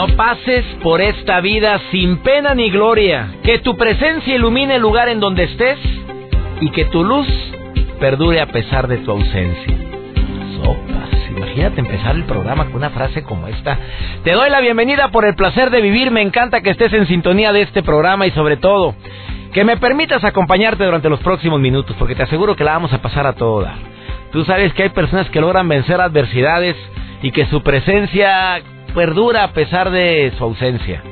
No pases por esta vida sin pena ni gloria. Que tu presencia ilumine el lugar en donde estés y que tu luz perdure a pesar de tu ausencia. Sopas. Imagínate empezar el programa con una frase como esta. Te doy la bienvenida por el placer de vivir. Me encanta que estés en sintonía de este programa y sobre todo que me permitas acompañarte durante los próximos minutos porque te aseguro que la vamos a pasar a toda. Tú sabes que hay personas que logran vencer adversidades y que su presencia perdura a pesar de su ausencia.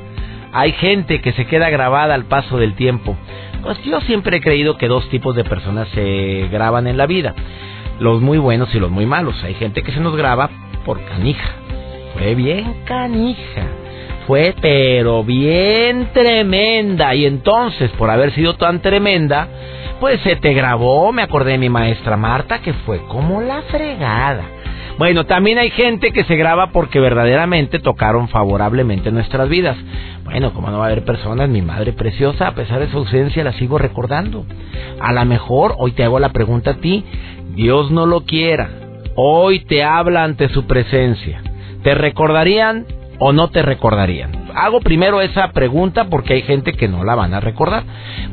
Hay gente que se queda grabada al paso del tiempo. Pues yo siempre he creído que dos tipos de personas se graban en la vida. Los muy buenos y los muy malos. Hay gente que se nos graba por canija. Fue bien canija. Fue pero bien tremenda. Y entonces, por haber sido tan tremenda, pues se te grabó. Me acordé de mi maestra Marta que fue como la fregada. Bueno, también hay gente que se graba porque verdaderamente tocaron favorablemente nuestras vidas. Bueno, como no va a haber personas, mi madre preciosa, a pesar de su ausencia, la sigo recordando. A lo mejor, hoy te hago la pregunta a ti, Dios no lo quiera, hoy te habla ante su presencia. ¿Te recordarían o no te recordarían? Hago primero esa pregunta porque hay gente que no la van a recordar.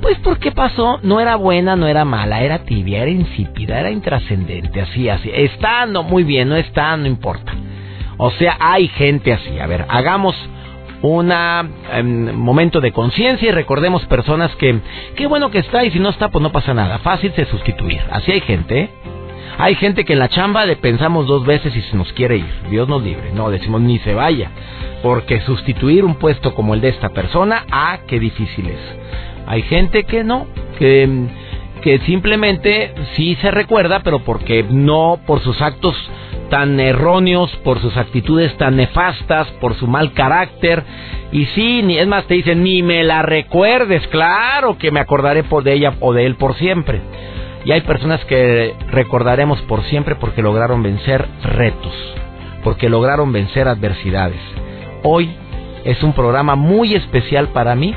Pues porque pasó, no era buena, no era mala, era tibia, era insípida, era intrascendente, así, así. Está, no, muy bien, no está, no importa. O sea, hay gente así. A ver, hagamos un em, momento de conciencia y recordemos personas que, qué bueno que está y si no está, pues no pasa nada. Fácil de sustituir. Así hay gente, ¿eh? Hay gente que en la chamba le pensamos dos veces si se nos quiere ir. Dios nos libre. No, decimos ni se vaya. Porque sustituir un puesto como el de esta persona, ah, qué difícil es. Hay gente que no, que, que simplemente sí se recuerda, pero porque no por sus actos tan erróneos, por sus actitudes tan nefastas, por su mal carácter. Y sí, ni, es más, te dicen, ni me la recuerdes, claro que me acordaré por de ella o de él por siempre. Y hay personas que recordaremos por siempre porque lograron vencer retos, porque lograron vencer adversidades. Hoy es un programa muy especial para mí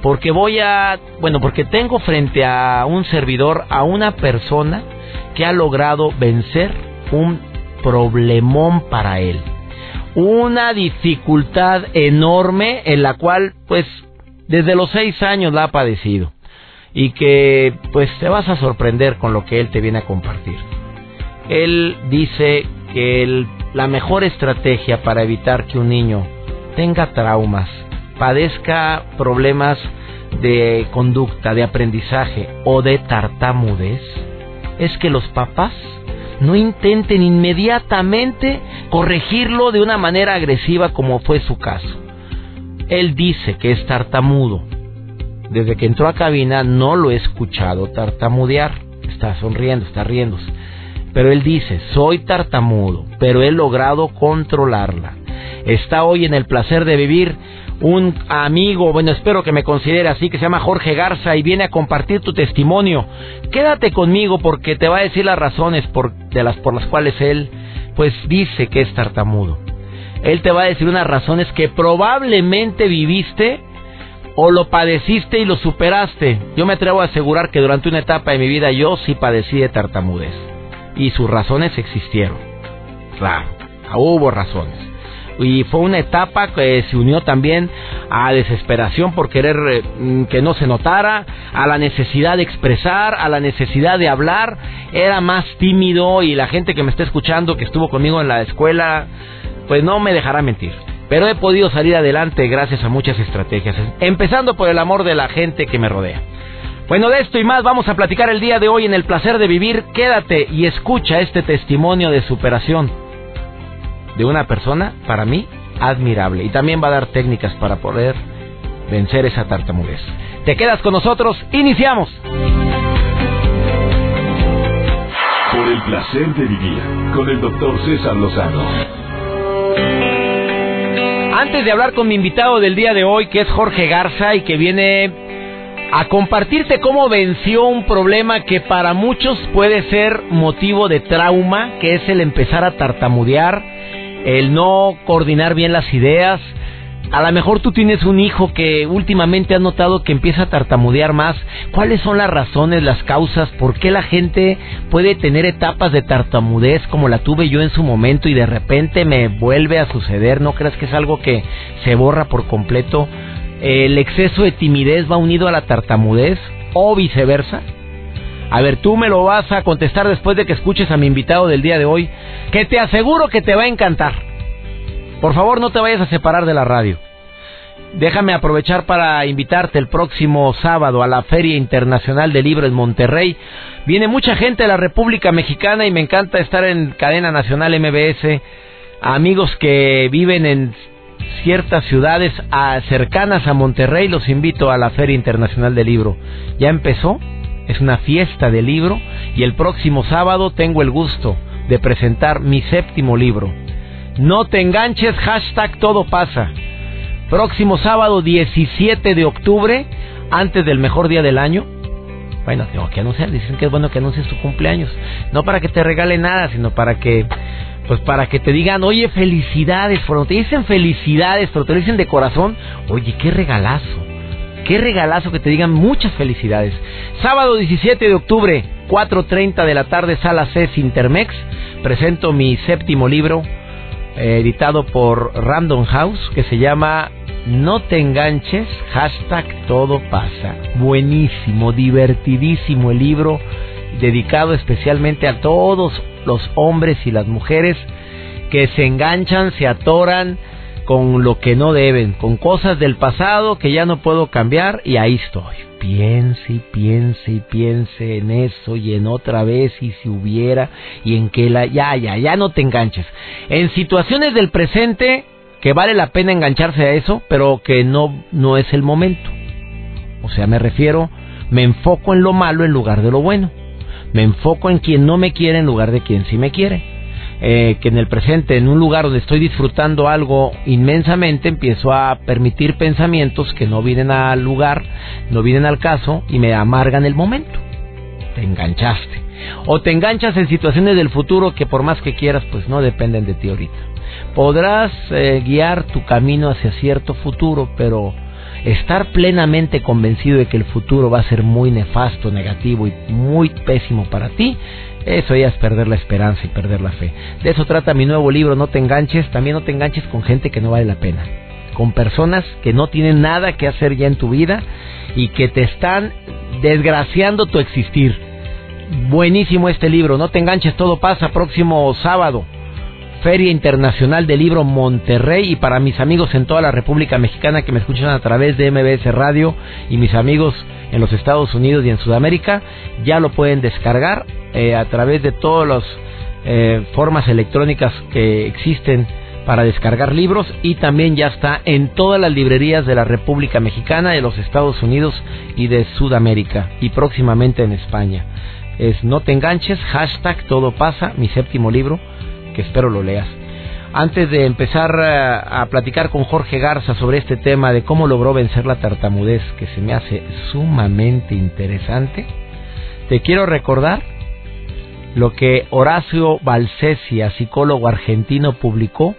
porque voy a, bueno, porque tengo frente a un servidor a una persona que ha logrado vencer un problemón para él. Una dificultad enorme en la cual, pues, desde los seis años la ha padecido y que pues te vas a sorprender con lo que él te viene a compartir. Él dice que la mejor estrategia para evitar que un niño tenga traumas, padezca problemas de conducta, de aprendizaje o de tartamudez, es que los papás no intenten inmediatamente corregirlo de una manera agresiva como fue su caso. Él dice que es tartamudo, desde que entró a cabina no lo he escuchado tartamudear. Está sonriendo, está riéndose. Pero él dice, soy tartamudo, pero he logrado controlarla. Está hoy en el placer de vivir un amigo, bueno, espero que me considere así, que se llama Jorge Garza y viene a compartir tu testimonio. Quédate conmigo porque te va a decir las razones por, de las, por las cuales él, pues dice que es tartamudo. Él te va a decir unas razones que probablemente viviste o lo padeciste y lo superaste. Yo me atrevo a asegurar que durante una etapa de mi vida yo sí padecí de tartamudez. Y sus razones existieron. Claro, hubo razones. Y fue una etapa que se unió también a desesperación por querer eh, mm, que no se notara, a la necesidad de expresar, a la necesidad de hablar. Era más tímido y la gente que me está escuchando, que estuvo conmigo en la escuela, pues no me dejará mentir pero he podido salir adelante gracias a muchas estrategias, empezando por el amor de la gente que me rodea. Bueno, de esto y más vamos a platicar el día de hoy en el placer de vivir. Quédate y escucha este testimonio de superación de una persona, para mí, admirable. Y también va a dar técnicas para poder vencer esa tartamudez. ¿Te quedas con nosotros? ¡Iniciamos! Por el placer de vivir con el doctor César Lozano. Antes de hablar con mi invitado del día de hoy, que es Jorge Garza y que viene a compartirte cómo venció un problema que para muchos puede ser motivo de trauma, que es el empezar a tartamudear, el no coordinar bien las ideas, a lo mejor tú tienes un hijo que últimamente has notado que empieza a tartamudear más. ¿Cuáles son las razones, las causas? ¿Por qué la gente puede tener etapas de tartamudez como la tuve yo en su momento y de repente me vuelve a suceder? ¿No crees que es algo que se borra por completo? ¿El exceso de timidez va unido a la tartamudez o viceversa? A ver, tú me lo vas a contestar después de que escuches a mi invitado del día de hoy, que te aseguro que te va a encantar. Por favor, no te vayas a separar de la radio. Déjame aprovechar para invitarte el próximo sábado a la Feria Internacional del Libro en Monterrey. Viene mucha gente de la República Mexicana y me encanta estar en cadena nacional MBS. Amigos que viven en ciertas ciudades cercanas a Monterrey, los invito a la Feria Internacional del Libro. Ya empezó, es una fiesta de libro y el próximo sábado tengo el gusto de presentar mi séptimo libro. No te enganches, hashtag todo pasa. Próximo sábado 17 de octubre, antes del mejor día del año. Bueno, tengo que anunciar, dicen que es bueno que anuncies tu cumpleaños. No para que te regale nada, sino para que, pues para que te digan, oye, felicidades. Cuando te dicen felicidades, pero te lo dicen de corazón, oye, qué regalazo. Qué regalazo que te digan muchas felicidades. Sábado 17 de octubre, 4.30 de la tarde, sala C Intermex. Presento mi séptimo libro, editado por Random House, que se llama No te enganches, hashtag todo pasa. Buenísimo, divertidísimo el libro, dedicado especialmente a todos los hombres y las mujeres que se enganchan, se atoran con lo que no deben, con cosas del pasado que ya no puedo cambiar y ahí estoy. Piense y piense y piense en eso y en otra vez y si hubiera y en que la ya ya ya no te enganches. En situaciones del presente que vale la pena engancharse a eso pero que no no es el momento. O sea me refiero me enfoco en lo malo en lugar de lo bueno. Me enfoco en quien no me quiere en lugar de quien sí me quiere eh, que en el presente, en un lugar donde estoy disfrutando algo inmensamente, empiezo a permitir pensamientos que no vienen al lugar, no vienen al caso y me amargan el momento. Te enganchaste. O te enganchas en situaciones del futuro que por más que quieras, pues no dependen de ti ahorita. Podrás eh, guiar tu camino hacia cierto futuro, pero estar plenamente convencido de que el futuro va a ser muy nefasto, negativo y muy pésimo para ti, eso ya es perder la esperanza y perder la fe. De eso trata mi nuevo libro, No te enganches. También no te enganches con gente que no vale la pena. Con personas que no tienen nada que hacer ya en tu vida y que te están desgraciando tu existir. Buenísimo este libro, No te enganches, todo pasa próximo sábado. Feria Internacional del Libro Monterrey. Y para mis amigos en toda la República Mexicana que me escuchan a través de MBS Radio y mis amigos en los Estados Unidos y en Sudamérica ya lo pueden descargar eh, a través de todas las eh, formas electrónicas que existen para descargar libros. Y también ya está en todas las librerías de la República Mexicana, de los Estados Unidos y de Sudamérica y próximamente en España. Es No te enganches, hashtag todo pasa, mi séptimo libro que espero lo leas. Antes de empezar eh, a, platicar con Jorge Garza sobre este tema de cómo logró vencer la tartamudez, que se me hace sumamente interesante, te quiero recordar lo que Horacio Valsesia, psicólogo argentino, publicó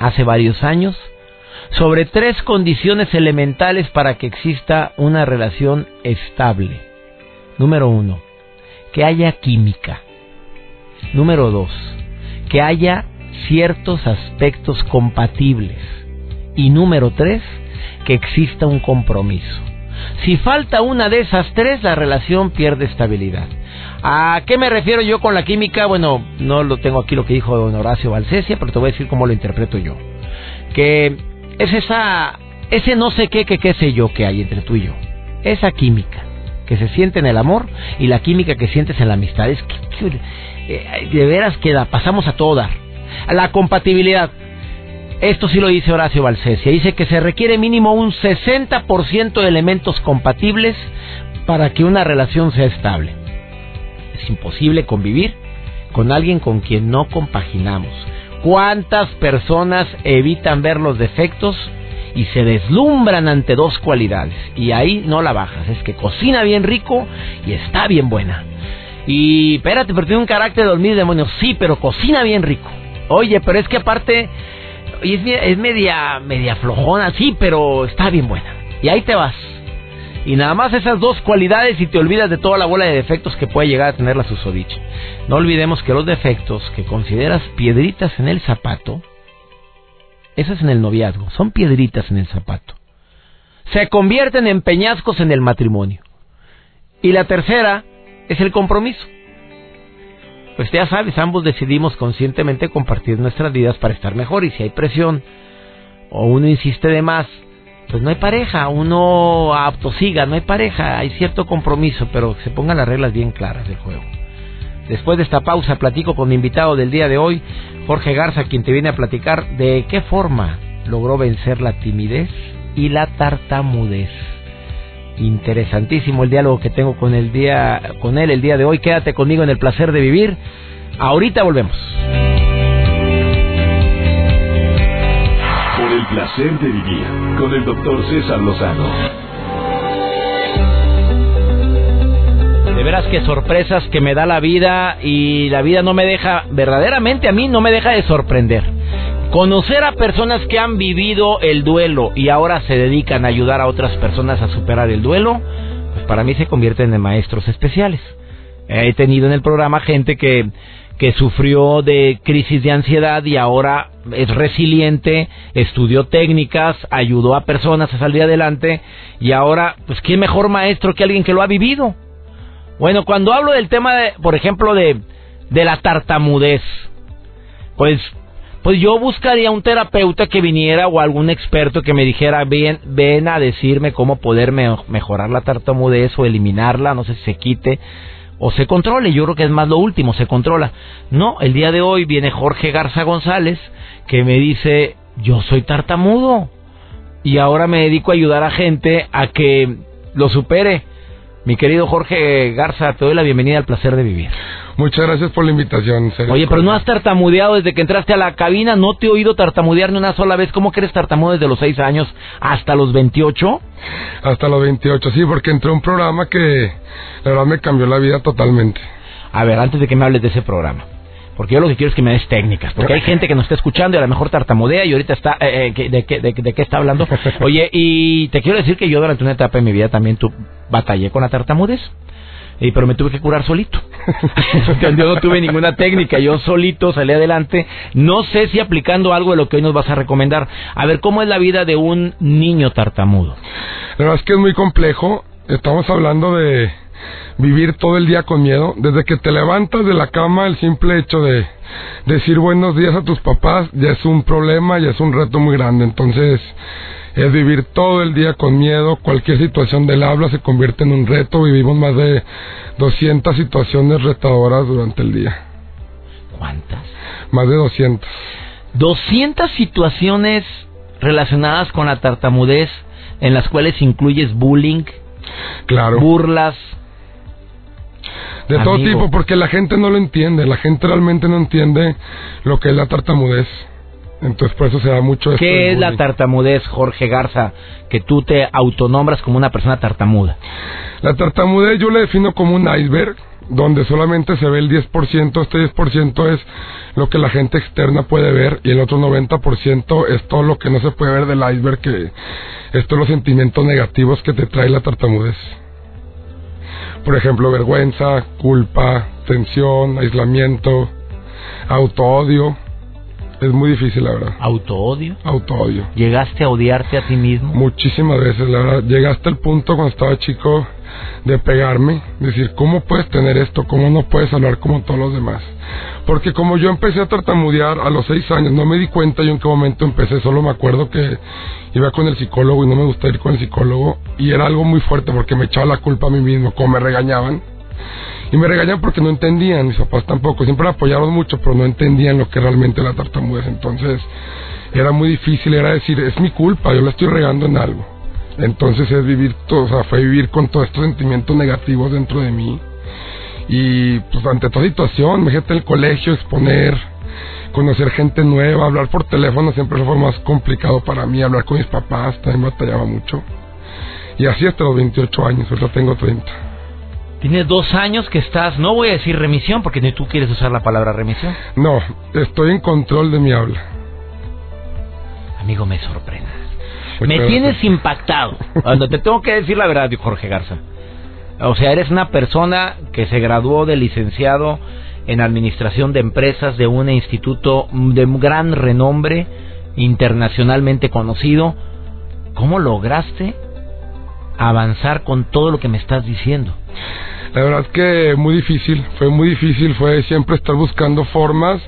hace varios años sobre tres condiciones elementales para que exista una relación estable. Número uno, que haya química. Número dos, que haya ciertos aspectos compatibles. Y número tres, que exista un compromiso. Si falta una de esas tres, la relación pierde estabilidad. ¿A qué me refiero yo con la química? Bueno, no lo tengo aquí lo que dijo don Horacio Valsesia, pero te voy a decir cómo lo interpreto yo. Que es esa, ese no sé qué, que qué sé yo que hay entre tú y yo. Esa química que se siente en el amor y la química que sientes en la amistad. Es que, eh, de veras queda, pasamos a todo dar. La compatibilidad. Esto sí lo dice Horacio Valsesia. Dice que se requiere mínimo un 60% de elementos compatibles para que una relación sea estable. Es imposible convivir con alguien con quien no compaginamos. ¿Cuántas personas evitan ver los defectos y se deslumbran ante dos cualidades? Y ahí no la bajas. Es que cocina bien rico y está bien buena. Y espérate, pero tiene un carácter de dormir demonios. Sí, pero cocina bien rico. Oye, pero es que aparte es, es media, media flojona, sí, pero está bien buena. Y ahí te vas. Y nada más esas dos cualidades y te olvidas de toda la bola de defectos que puede llegar a tener la susodicha. No olvidemos que los defectos que consideras piedritas en el zapato, eso es en el noviazgo, son piedritas en el zapato. Se convierten en peñascos en el matrimonio. Y la tercera es el compromiso. Pues ya sabes, ambos decidimos conscientemente compartir nuestras vidas para estar mejor y si hay presión o uno insiste de más, pues no hay pareja, uno autosiga, no hay pareja, hay cierto compromiso, pero se pongan las reglas bien claras del juego. Después de esta pausa platico con mi invitado del día de hoy, Jorge Garza, quien te viene a platicar de qué forma logró vencer la timidez y la tartamudez. Interesantísimo el diálogo que tengo con el día con él el día de hoy. Quédate conmigo en el placer de vivir. Ahorita volvemos. placer de vivir con el doctor César Lozano. De veras que sorpresas que me da la vida y la vida no me deja, verdaderamente a mí no me deja de sorprender. Conocer a personas que han vivido el duelo y ahora se dedican a ayudar a otras personas a superar el duelo, pues para mí se convierten en maestros especiales. He tenido en el programa gente que que sufrió de crisis de ansiedad y ahora es resiliente, estudió técnicas, ayudó a personas a salir adelante y ahora, pues qué mejor maestro que alguien que lo ha vivido. Bueno, cuando hablo del tema, de, por ejemplo, de, de la tartamudez, pues, pues yo buscaría un terapeuta que viniera o algún experto que me dijera, ven, ven a decirme cómo poder mejorar la tartamudez o eliminarla, no sé si se quite o se controle. Yo creo que es más lo último, se controla. No, el día de hoy viene Jorge Garza González que me dice, yo soy tartamudo y ahora me dedico a ayudar a gente a que lo supere. Mi querido Jorge Garza, te doy la bienvenida al placer de vivir. Muchas gracias por la invitación. Oye, pero no has tartamudeado desde que entraste a la cabina, no te he oído tartamudear ni una sola vez. ¿Cómo que eres tartamudo desde los 6 años hasta los 28? Hasta los 28, sí, porque entré a un programa que la verdad me cambió la vida totalmente. A ver, antes de que me hables de ese programa, porque yo lo que quiero es que me des técnicas, porque hay gente que nos está escuchando y a lo mejor tartamudea y ahorita está, eh, eh de, de, de, qué está hablando? Oye, y te quiero decir que yo durante una etapa de mi vida también tu, batallé con la tartamudez. Y, pero me tuve que curar solito. yo no tuve ninguna técnica, yo solito salí adelante. No sé si aplicando algo de lo que hoy nos vas a recomendar. A ver, ¿cómo es la vida de un niño tartamudo? La verdad es que es muy complejo. Estamos hablando de vivir todo el día con miedo. Desde que te levantas de la cama, el simple hecho de decir buenos días a tus papás ya es un problema, ya es un reto muy grande. Entonces, es vivir todo el día con miedo. Cualquier situación del habla se convierte en un reto. Vivimos más de 200 situaciones retadoras durante el día. ¿Cuántas? Más de 200. 200 situaciones relacionadas con la tartamudez en las cuales incluyes bullying, claro. burlas, de todo tipo, porque la gente no lo entiende, la gente realmente no entiende lo que es la tartamudez. Entonces por eso se da mucho esto ¿Qué es la tartamudez, Jorge Garza, que tú te autonombras como una persona tartamuda? La tartamudez yo la defino como un iceberg, donde solamente se ve el 10%, este 10% es lo que la gente externa puede ver y el otro 90% es todo lo que no se puede ver del iceberg, que estos los sentimientos negativos que te trae la tartamudez. Por ejemplo, vergüenza, culpa, tensión, aislamiento, autoodio. Es muy difícil, la verdad. ¿Autoodio? Autoodio. ¿Llegaste a odiarte a ti mismo? Muchísimas veces, la verdad. Llegaste al punto cuando estaba chico de pegarme, decir, ¿cómo puedes tener esto? ¿Cómo no puedes hablar como todos los demás? Porque como yo empecé a tartamudear a los seis años, no me di cuenta yo en qué momento empecé, solo me acuerdo que iba con el psicólogo y no me gustaba ir con el psicólogo y era algo muy fuerte porque me echaba la culpa a mí mismo, como me regañaban. Y me regañaban porque no entendían, mis papás tampoco, siempre me apoyaron mucho, pero no entendían lo que realmente la tartamudez. Entonces era muy difícil, era decir, es mi culpa, yo la estoy regando en algo. Entonces es vivir todo, o sea, fue vivir con todos estos sentimientos negativos dentro de mí Y pues ante toda situación, imagínate el colegio, exponer, conocer gente nueva, hablar por teléfono siempre fue más complicado para mí, hablar con mis papás también batallaba mucho. Y así hasta los 28 años, ahorita tengo 30. Tienes dos años que estás, no voy a decir remisión, porque ni tú quieres usar la palabra remisión. No, estoy en control de mi habla. Amigo, me sorprende. me tienes impactado. Cuando te tengo que decir la verdad, Jorge Garza. O sea, eres una persona que se graduó de licenciado en administración de empresas de un instituto de gran renombre, internacionalmente conocido. ¿Cómo lograste avanzar con todo lo que me estás diciendo? La verdad es que muy difícil, fue muy difícil, fue siempre estar buscando formas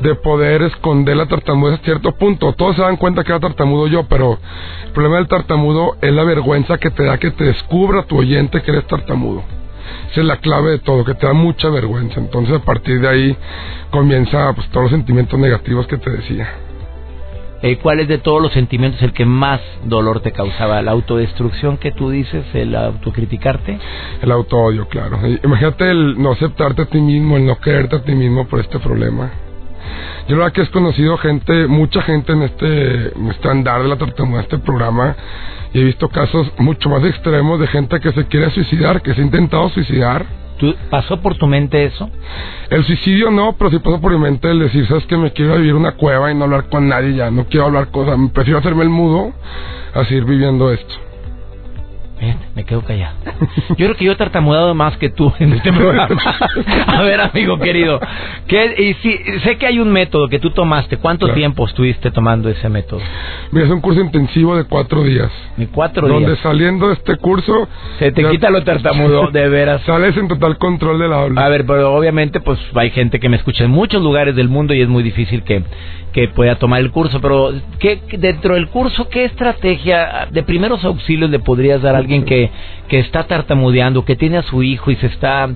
de poder esconder la tartamudez a cierto punto. Todos se dan cuenta que era tartamudo yo, pero el problema del tartamudo es la vergüenza que te da que te descubra tu oyente que eres tartamudo. Esa es la clave de todo, que te da mucha vergüenza. Entonces a partir de ahí comienza pues todos los sentimientos negativos que te decía. Eh, ¿Cuál es de todos los sentimientos el que más dolor te causaba? ¿La autodestrucción que tú dices, el autocriticarte? El autoodio, claro. Imagínate el no aceptarte a ti mismo, el no quererte a ti mismo por este problema. Yo la verdad que he conocido gente, mucha gente en este, andar de la tartamudez, este programa, y he visto casos mucho más extremos de gente que se quiere suicidar, que se ha intentado suicidar. ¿Tú, ¿Pasó por tu mente eso? El suicidio no, pero sí pasó por mi mente el decir, sabes que me quiero vivir una cueva y no hablar con nadie ya, no quiero hablar cosas, prefiero hacerme el mudo a seguir viviendo esto me quedo callado. Yo creo que yo he tartamudado más que tú en este programa. A ver, amigo querido, ¿qué, y si, sé que hay un método que tú tomaste. ¿Cuánto tiempo estuviste tomando ese método? Mira, es un curso intensivo de cuatro días. ¿De cuatro días? Donde saliendo de este curso... Se te quita lo tartamudo, de veras. Sales en total control de la habla. A ver, pero obviamente pues hay gente que me escucha en muchos lugares del mundo y es muy difícil que que pueda tomar el curso, pero ¿qué, dentro del curso, ¿qué estrategia de primeros auxilios le podrías dar a alguien que, que está tartamudeando, que tiene a su hijo y se está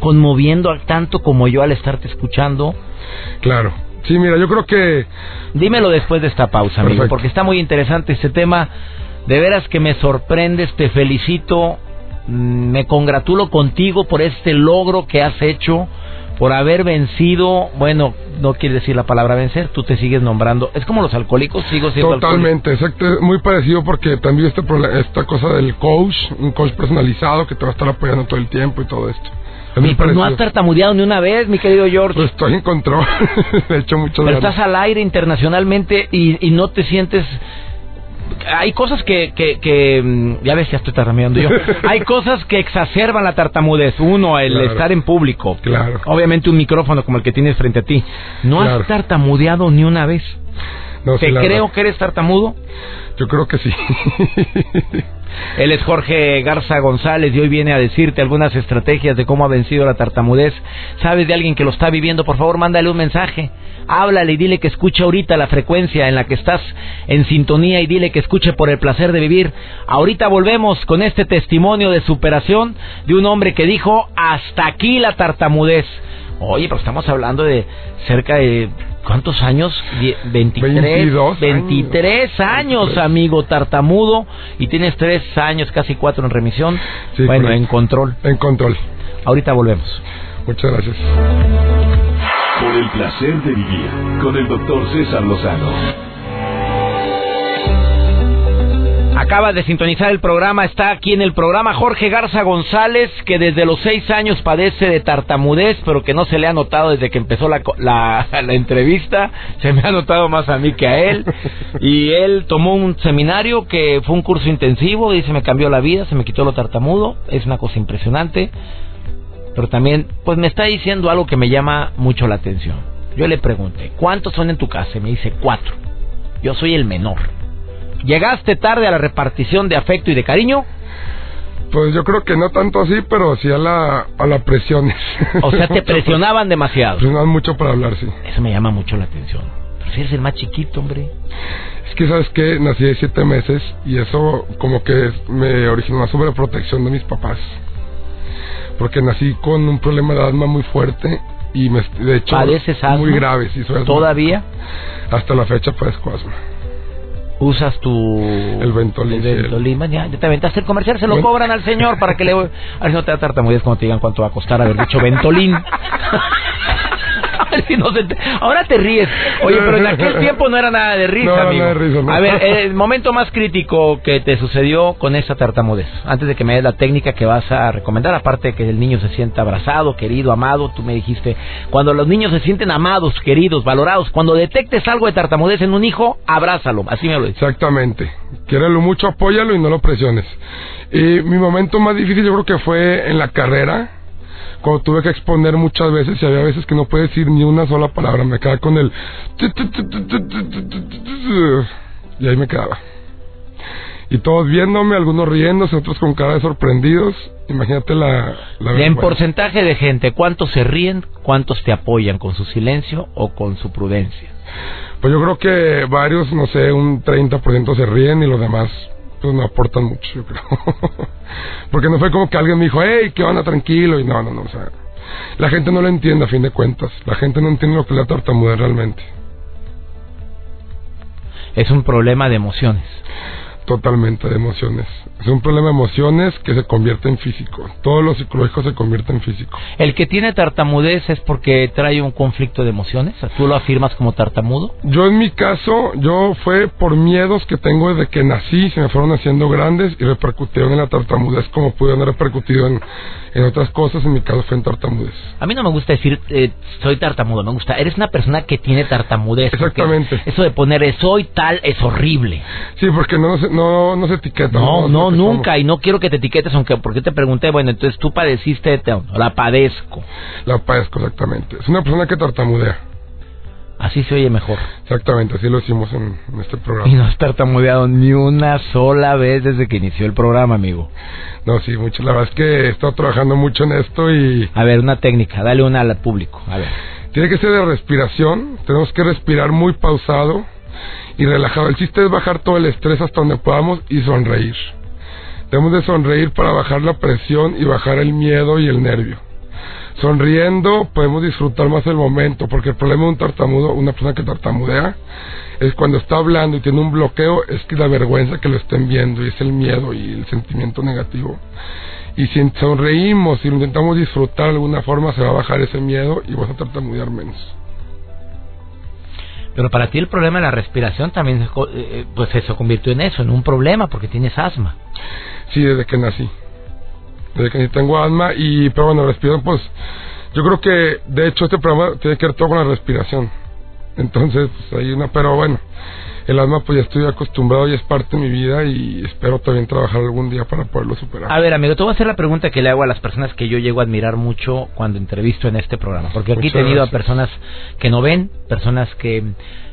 conmoviendo tanto como yo al estarte escuchando? Claro. Sí, mira, yo creo que... Dímelo después de esta pausa, amigo, porque está muy interesante este tema. De veras que me sorprendes, te felicito, mm, me congratulo contigo por este logro que has hecho por haber vencido, bueno, no quiere decir la palabra vencer, tú te sigues nombrando, es como los alcohólicos, sigo siendo Totalmente, exacto, muy parecido porque también este, esta cosa del coach, un coach personalizado que te va a estar apoyando todo el tiempo y todo esto. pero no has tartamudeado ni una vez, mi querido George. Pues estoy en control, he hecho mucho Pero estás al aire internacionalmente y, y no te sientes hay cosas que, que, mm, ya ves, ya estoy tartamudeando yo. hay cosas que exacerban la tartamudez. Uno, el estar en público. Claro. Obviamente un micrófono como el que tienes frente a ti. ¿No has tartamudeado ni una vez? No, ¿Te creo que eres tartamudo? Yo creo que sí. Él es Jorge Garza González y hoy viene a decirte algunas estrategias de cómo ha vencido la tartamudez. ¿Sabes de alguien que lo está viviendo? Por favor, mándale un mensaje. Háblale y dile que escuche ahorita la frecuencia en la que estás en sintonía y dile que escuche por el placer de vivir. Ahorita volvemos con este testimonio de superación de un hombre que dijo hasta aquí la tartamudez. Oye, pero estamos hablando de cerca de ¿Cuántos años? 23, 23 años, amigo tartamudo, y tienes 3 años, casi 4 en remisión. bueno, en control. En control. Ahorita volvemos. Muchas gracias. Por el placer de vivir con el doctor César Lozano. Acaba de sintonizar el programa, está aquí en el programa Jorge Garza González, que desde los seis años padece de tartamudez, pero que no se le ha notado desde que empezó la, la, la entrevista, se me ha notado más a mí que a él, y él tomó un seminario que fue un curso intensivo y se me cambió la vida, se me quitó lo tartamudo, es una cosa impresionante, pero también, pues me está diciendo algo que me llama mucho la atención. Yo le pregunté, ¿cuántos son en tu casa? Y me dice, cuatro. Yo soy el menor. ¿Llegaste tarde a la repartición de afecto y de cariño? Pues yo creo que no tanto así, pero sí a la, a la presión. O sea, te presionaban demasiado. Presionaban mucho para hablar, sí. Eso me llama mucho la atención. Pero si eres el más chiquito, hombre. Es que, ¿sabes qué? Nací de siete meses y eso como que me originó una sobreprotección de mis papás. Porque nací con un problema de asma muy fuerte y me, de hecho ¿Padeces asma? muy grave. Sí, ¿Todavía? Hasta la fecha padezco asma. Usas tu el Ventolin, el Ventolin ya, ya te aventaste el comercial se lo cobran al señor para que le a ver no te da tartamudez cuando te digan cuánto va a costar haber dicho Ventolin ahora te ríes. Oye, pero en aquel tiempo no era nada de risa, amigo. A ver, el momento más crítico que te sucedió con esa tartamudez. Antes de que me des la técnica que vas a recomendar, aparte de que el niño se sienta abrazado, querido, amado, tú me dijiste, cuando los niños se sienten amados, queridos, valorados, cuando detectes algo de tartamudez en un hijo, abrázalo. Así me lo dices. Exactamente. Quiérelo mucho, apóyalo y no lo presiones. Y mi momento más difícil yo creo que fue en la carrera cuando tuve que exponer muchas veces y había veces que no puede decir ni una sola palabra, me quedaba con el... Y ahí me quedaba. Y todos viéndome, algunos riéndose, otros con cara de sorprendidos. Imagínate la... la en porcentaje de gente, ¿cuántos se ríen? ¿Cuántos te apoyan con su silencio o con su prudencia? Pues yo creo que varios, no sé, un 30% se ríen y los demás pues no aportan mucho, yo creo. Porque no fue como que alguien me dijo, hey, que van a tranquilo, y no, no, no, o sea, la gente no lo entiende a fin de cuentas, la gente no entiende lo que es la tartamudez realmente. Es un problema de emociones totalmente de emociones. Es un problema de emociones que se convierte en físico. Todo lo psicológico se convierte en físico. ¿El que tiene tartamudez es porque trae un conflicto de emociones? ¿Tú lo afirmas como tartamudo? Yo en mi caso, yo fue por miedos que tengo desde que nací, se me fueron haciendo grandes y repercutieron en la tartamudez como pudieron haber repercutido en, en otras cosas, en mi caso fue en tartamudez. A mí no me gusta decir eh, soy tartamudo, me gusta, eres una persona que tiene tartamudez. Exactamente. Eso de poner soy tal es horrible. Sí, porque no, no, no se etiqueta. No, no, nunca, y no quiero que te etiquetes, aunque porque te pregunté, bueno, entonces tú padeciste, la padezco. La padezco, exactamente. Es una persona que tartamudea. Así se oye mejor. Exactamente, así lo hicimos en, este programa. Y no has tartamudeado ni una sola vez desde que inició el programa, amigo. No, sí, mucho. La verdad es que he estado trabajando mucho en esto y... A ver, una técnica, dale una al público. A ver. Tiene que ser de respiración. Tenemos que respirar muy pausado y relajado. El chiste es bajar todo el estrés hasta donde podamos y sonreír. Debemos de sonreír para bajar la presión y bajar el miedo y el nervio sonriendo podemos disfrutar más el momento, porque el problema de un tartamudo, una persona que tartamudea, es cuando está hablando y tiene un bloqueo, es que la vergüenza que lo estén viendo y es el miedo y el sentimiento negativo. Y si sonreímos y lo intentamos disfrutar de alguna forma, se va a bajar ese miedo y vas a tartamudear menos. Pero para ti el problema de la respiración también, eh, eh, pues se convirtió en eso, en un problema, porque tienes asma. Sí, desde que nací desde que tengo asma y pero bueno respiración pues yo creo que de hecho este programa tiene que ver todo con la respiración entonces pues hay una pero bueno el asma pues ya estoy acostumbrado y es parte de mi vida y espero también trabajar algún día para poderlo superar. A ver, amigo, te voy a hacer la pregunta que le hago a las personas que yo llego a admirar mucho cuando entrevisto en este programa, porque aquí he tenido a personas que no ven, personas que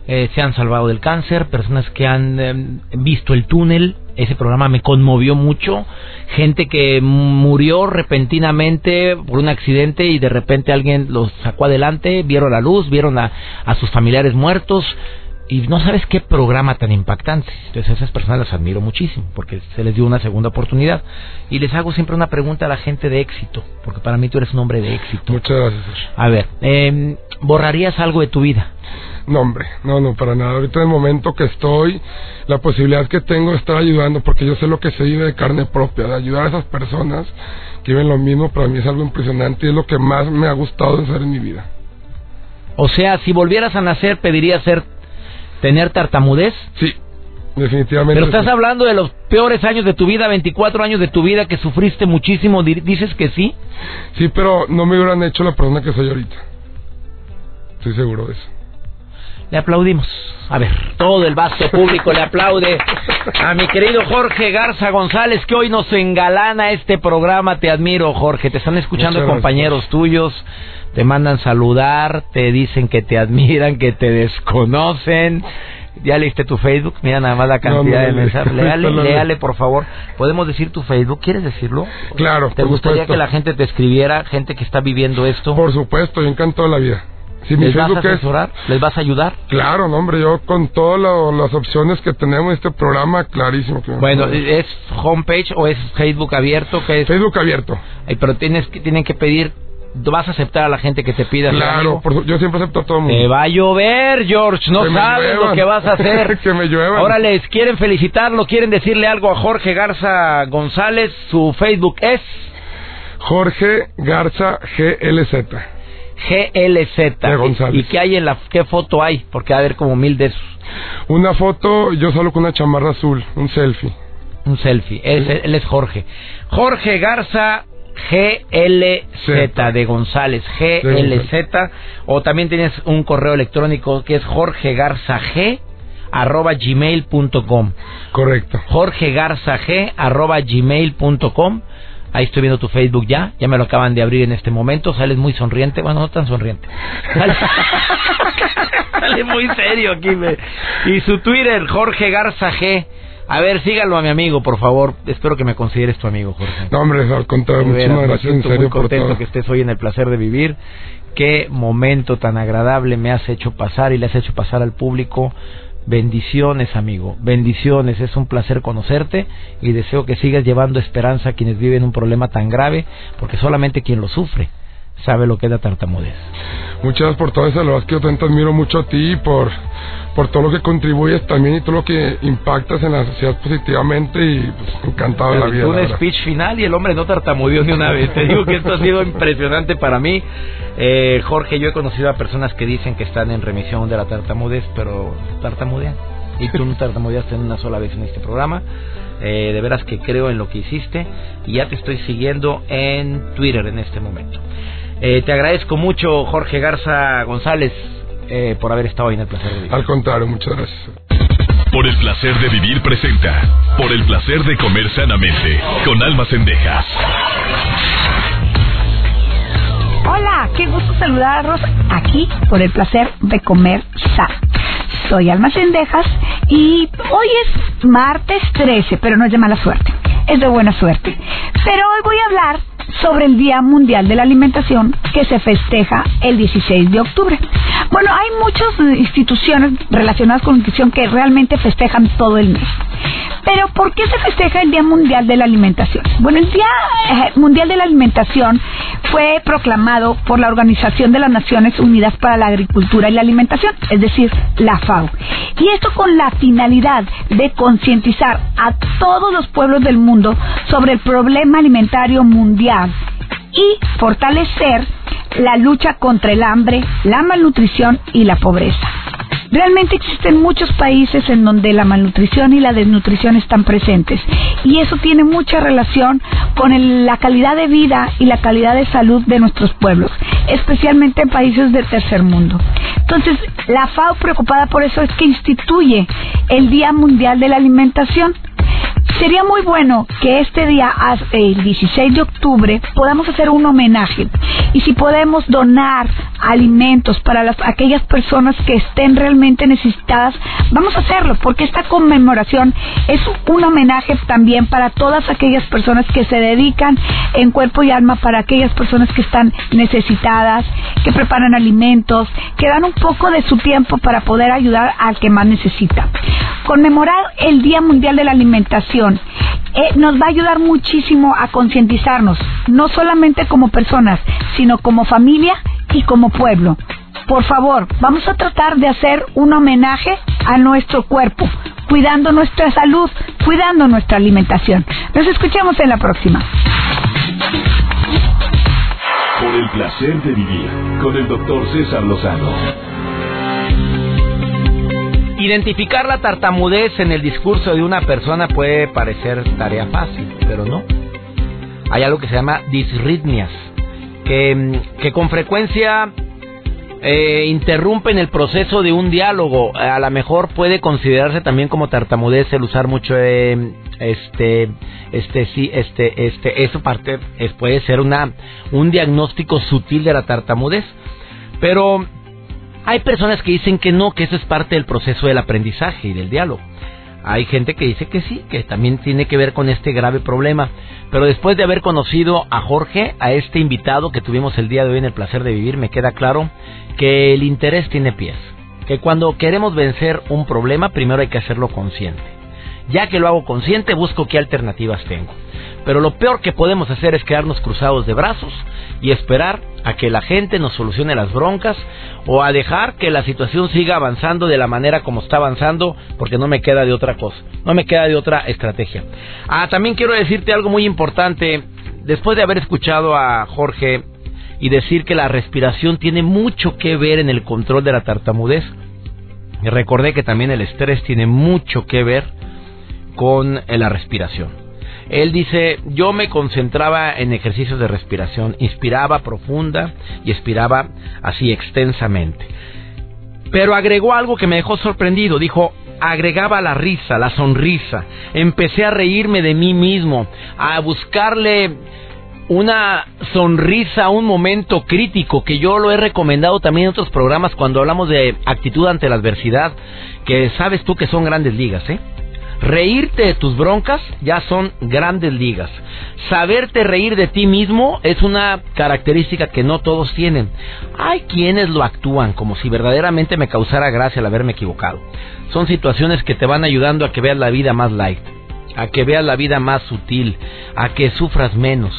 eh, se han salvado del cáncer, personas que han em, visto el túnel, ese programa me conmovió mucho, gente que murió repentinamente por un accidente y de repente alguien los sacó adelante, vieron la luz, vieron a, a sus familiares muertos, y no sabes qué programa tan impactante. Entonces esas personas las admiro muchísimo porque se les dio una segunda oportunidad. Y les hago siempre una pregunta a la gente de éxito, porque para mí tú eres un hombre de éxito. Muchas gracias. A ver, eh, ¿borrarías algo de tu vida? No, hombre, no, no, para nada. Ahorita en el momento que estoy, la posibilidad que tengo de estar ayudando, porque yo sé lo que se vive de carne propia, de ayudar a esas personas que viven lo mismo, para mí es algo impresionante y es lo que más me ha gustado de hacer en mi vida. O sea, si volvieras a nacer, pedirías ser tener tartamudez? Sí, definitivamente. Pero estás hablando de los peores años de tu vida, 24 años de tu vida que sufriste muchísimo, dices que sí. Sí, pero no me hubieran hecho la persona que soy ahorita. Estoy seguro de eso. Le aplaudimos. A ver, todo el vasto público le aplaude a mi querido Jorge Garza González, que hoy nos engalana este programa. Te admiro, Jorge. Te están escuchando compañeros tuyos te mandan saludar, te dicen que te admiran, que te desconocen. Ya leíste tu Facebook, mira nada más la cantidad de mensajes. Léale, léale, por favor. ¿Podemos decir tu Facebook? ¿Quieres decirlo? Claro. ¿Te gustaría que la gente te escribiera, gente que está viviendo esto? Por supuesto, yo encantado la vida. ¿Les vas a asesorar? ¿Les vas a ayudar? Claro, no, hombre, yo con todas las opciones que tenemos en este programa, clarísimo. Que bueno, ¿es homepage o es Facebook abierto? que es? Facebook abierto. pero tienes, tienen que pedir vas a aceptar a la gente que te pida. Claro, yo siempre acepto a todo el mundo. Te va a llover, George, no sabes lo que vas a hacer. que me. Ahora les quieren felicitarlo, quieren decirle algo a Jorge Garza González, su Facebook es... Jorge Garza GLZ. GLZ. ¿Y qué hay en la qué foto hay? Porque va a haber como mil de esos. Una foto, yo solo con una chamarra azul, un selfie. Un selfie. Él, es Jorge. Jorge Garza GLZ de González, GLZ, o también tienes un correo electrónico que es Jorge Garza G arroba gmail.com. Correcto. Jorge Garza G arroba gmail.com. Ahí estoy viendo tu Facebook ya, ya me lo acaban de abrir en este momento, sales muy sonriente, bueno, no tan sonriente. Sale, muy serio aquí. Y su Twitter, Jorge Garza G. A ver, sígalo a mi amigo, por favor. Espero que me consideres tu amigo, Jorge. No, hombre, al contrario, muchísimas gracias. Serio muy contento que estés hoy en el placer de vivir. Qué momento tan agradable me has hecho pasar y le has hecho pasar al público. Bendiciones, amigo. Bendiciones. Es un placer conocerte y deseo que sigas llevando esperanza a quienes viven un problema tan grave, porque solamente quien lo sufre sabe lo que es la tartamudez. Muchas gracias por todo eso, la verdad es que yo también te admiro mucho a ti por, por todo lo que contribuyes también y todo lo que impactas en la sociedad positivamente y pues, encantado de la vida. Un speech final y el hombre no tartamudeó ni una vez. Te digo que esto ha sido impresionante para mí. Eh, Jorge, yo he conocido a personas que dicen que están en remisión de la tartamudez, pero tartamudean. Y tú no tartamudeaste en una sola vez en este programa. Eh, de veras que creo en lo que hiciste y ya te estoy siguiendo en Twitter en este momento. Eh, te agradezco mucho, Jorge Garza González, eh, por haber estado hoy en el placer de vivir. Al contrario, muchas gracias. Por el placer de vivir presenta. Por el placer de comer sanamente. Con almas endejas. Hola, qué gusto saludarlos aquí por el placer de comer sano. Soy Almas Endejas y hoy es martes 13, pero no es de mala suerte, es de buena suerte. Pero hoy voy a hablar sobre el Día Mundial de la Alimentación que se festeja el 16 de octubre. Bueno, hay muchas instituciones relacionadas con nutrición que realmente festejan todo el mes. Pero ¿por qué se festeja el Día Mundial de la Alimentación? Bueno, el Día eh, Mundial de la Alimentación fue proclamado por la Organización de las Naciones Unidas para la Agricultura y la Alimentación, es decir, la FAO. Y esto con la finalidad de concientizar a todos los pueblos del mundo sobre el problema alimentario mundial y fortalecer la lucha contra el hambre, la malnutrición y la pobreza. Realmente existen muchos países en donde la malnutrición y la desnutrición están presentes y eso tiene mucha relación con la calidad de vida y la calidad de salud de nuestros pueblos, especialmente en países del tercer mundo. Entonces, la FAO preocupada por eso es que instituye el Día Mundial de la Alimentación Sería muy bueno que este día, el 16 de octubre, podamos hacer un homenaje. Y si podemos donar alimentos para las, aquellas personas que estén realmente necesitadas, vamos a hacerlo, porque esta conmemoración es un homenaje también para todas aquellas personas que se dedican en cuerpo y alma para aquellas personas que están necesitadas, que preparan alimentos, que dan un poco de su tiempo para poder ayudar al que más necesita. Conmemorar el Día Mundial de la Alimentación eh, nos va a ayudar muchísimo a concientizarnos, no solamente como personas, sino como familia y como pueblo. Por favor, vamos a tratar de hacer un homenaje a nuestro cuerpo, cuidando nuestra salud, cuidando nuestra alimentación. Nos escuchamos en la próxima. Por el placer de vivir con el doctor César Lozano. Identificar la tartamudez en el discurso de una persona puede parecer tarea fácil, pero no. Hay algo que se llama disritmias, que, que con frecuencia eh, interrumpen el proceso de un diálogo. A lo mejor puede considerarse también como tartamudez el usar mucho eh, este, este, sí, este, este, eso parte, puede ser una, un diagnóstico sutil de la tartamudez. Pero hay personas que dicen que no, que eso es parte del proceso del aprendizaje y del diálogo. Hay gente que dice que sí, que también tiene que ver con este grave problema. Pero después de haber conocido a Jorge, a este invitado que tuvimos el día de hoy en el placer de vivir, me queda claro que el interés tiene pies. Que cuando queremos vencer un problema, primero hay que hacerlo consciente. Ya que lo hago consciente, busco qué alternativas tengo. Pero lo peor que podemos hacer es quedarnos cruzados de brazos y esperar a que la gente nos solucione las broncas o a dejar que la situación siga avanzando de la manera como está avanzando porque no me queda de otra cosa, no me queda de otra estrategia. Ah, también quiero decirte algo muy importante. Después de haber escuchado a Jorge y decir que la respiración tiene mucho que ver en el control de la tartamudez, recordé que también el estrés tiene mucho que ver con la respiración. Él dice, yo me concentraba en ejercicios de respiración, inspiraba profunda y expiraba así extensamente. Pero agregó algo que me dejó sorprendido, dijo, agregaba la risa, la sonrisa, empecé a reírme de mí mismo, a buscarle una sonrisa un momento crítico que yo lo he recomendado también en otros programas cuando hablamos de actitud ante la adversidad, que sabes tú que son grandes ligas, ¿eh? Reírte de tus broncas ya son grandes ligas. Saberte reír de ti mismo es una característica que no todos tienen. Hay quienes lo actúan como si verdaderamente me causara gracia al haberme equivocado. Son situaciones que te van ayudando a que veas la vida más light, a que veas la vida más sutil, a que sufras menos.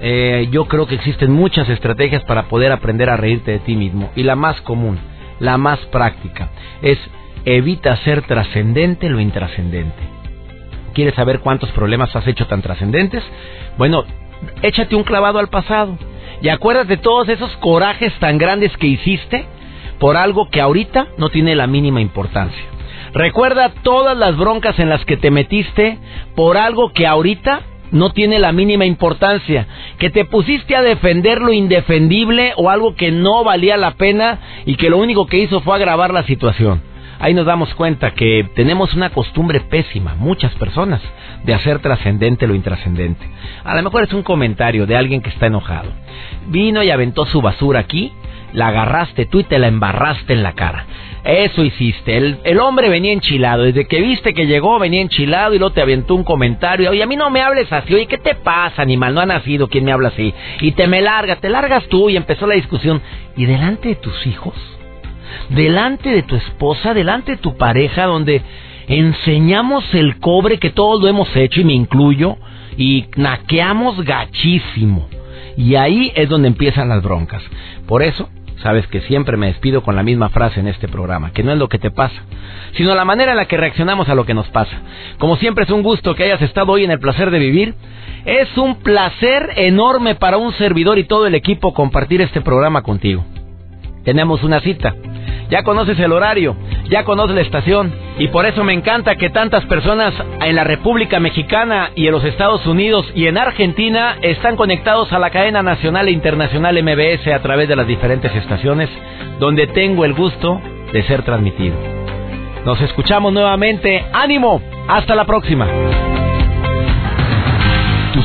Eh, yo creo que existen muchas estrategias para poder aprender a reírte de ti mismo. Y la más común, la más práctica, es evita ser trascendente lo intrascendente. ¿Quieres saber cuántos problemas has hecho tan trascendentes? Bueno, échate un clavado al pasado y acuérdate todos esos corajes tan grandes que hiciste por algo que ahorita no tiene la mínima importancia. Recuerda todas las broncas en las que te metiste por algo que ahorita no tiene la mínima importancia, que te pusiste a defender lo indefendible o algo que no valía la pena y que lo único que hizo fue agravar la situación ahí nos damos cuenta que tenemos una costumbre pésima, muchas personas, de hacer trascendente lo intrascendente. A lo mejor es un comentario de alguien que está enojado. Vino y aventó su basura aquí, la agarraste tú y te la embarraste en la cara. Eso hiciste. El, hombre venía enchilado. Desde que viste que llegó, venía enchilado y luego te aventó un comentario. Oye, a mí no me hables así. Oye, ¿qué te pasa, animal? No ha nacido quien me habla así. Y te me larga, te largas tú y empezó la discusión. ¿Y delante de tus hijos? Delante de tu esposa, delante de tu pareja, donde enseñamos el cobre que todos lo hemos hecho y me incluyo, y naqueamos gachísimo. Y ahí es donde empiezan las broncas. Por eso, sabes que siempre me despido con la misma frase en este programa, que no es lo que te pasa, sino la manera en la que reaccionamos a lo que nos pasa. Como siempre es un gusto que hayas estado hoy en el placer de vivir. Es un placer enorme para un servidor y todo el equipo compartir este programa contigo. Tenemos una cita ya conoces el horario, ya conoces la estación y por eso me encanta que tantas personas en la República Mexicana y en los Estados Unidos y en Argentina están conectados a la cadena nacional e internacional MBS a través de las diferentes estaciones donde tengo el gusto de ser transmitido. Nos escuchamos nuevamente. ¡Ánimo! Hasta la próxima.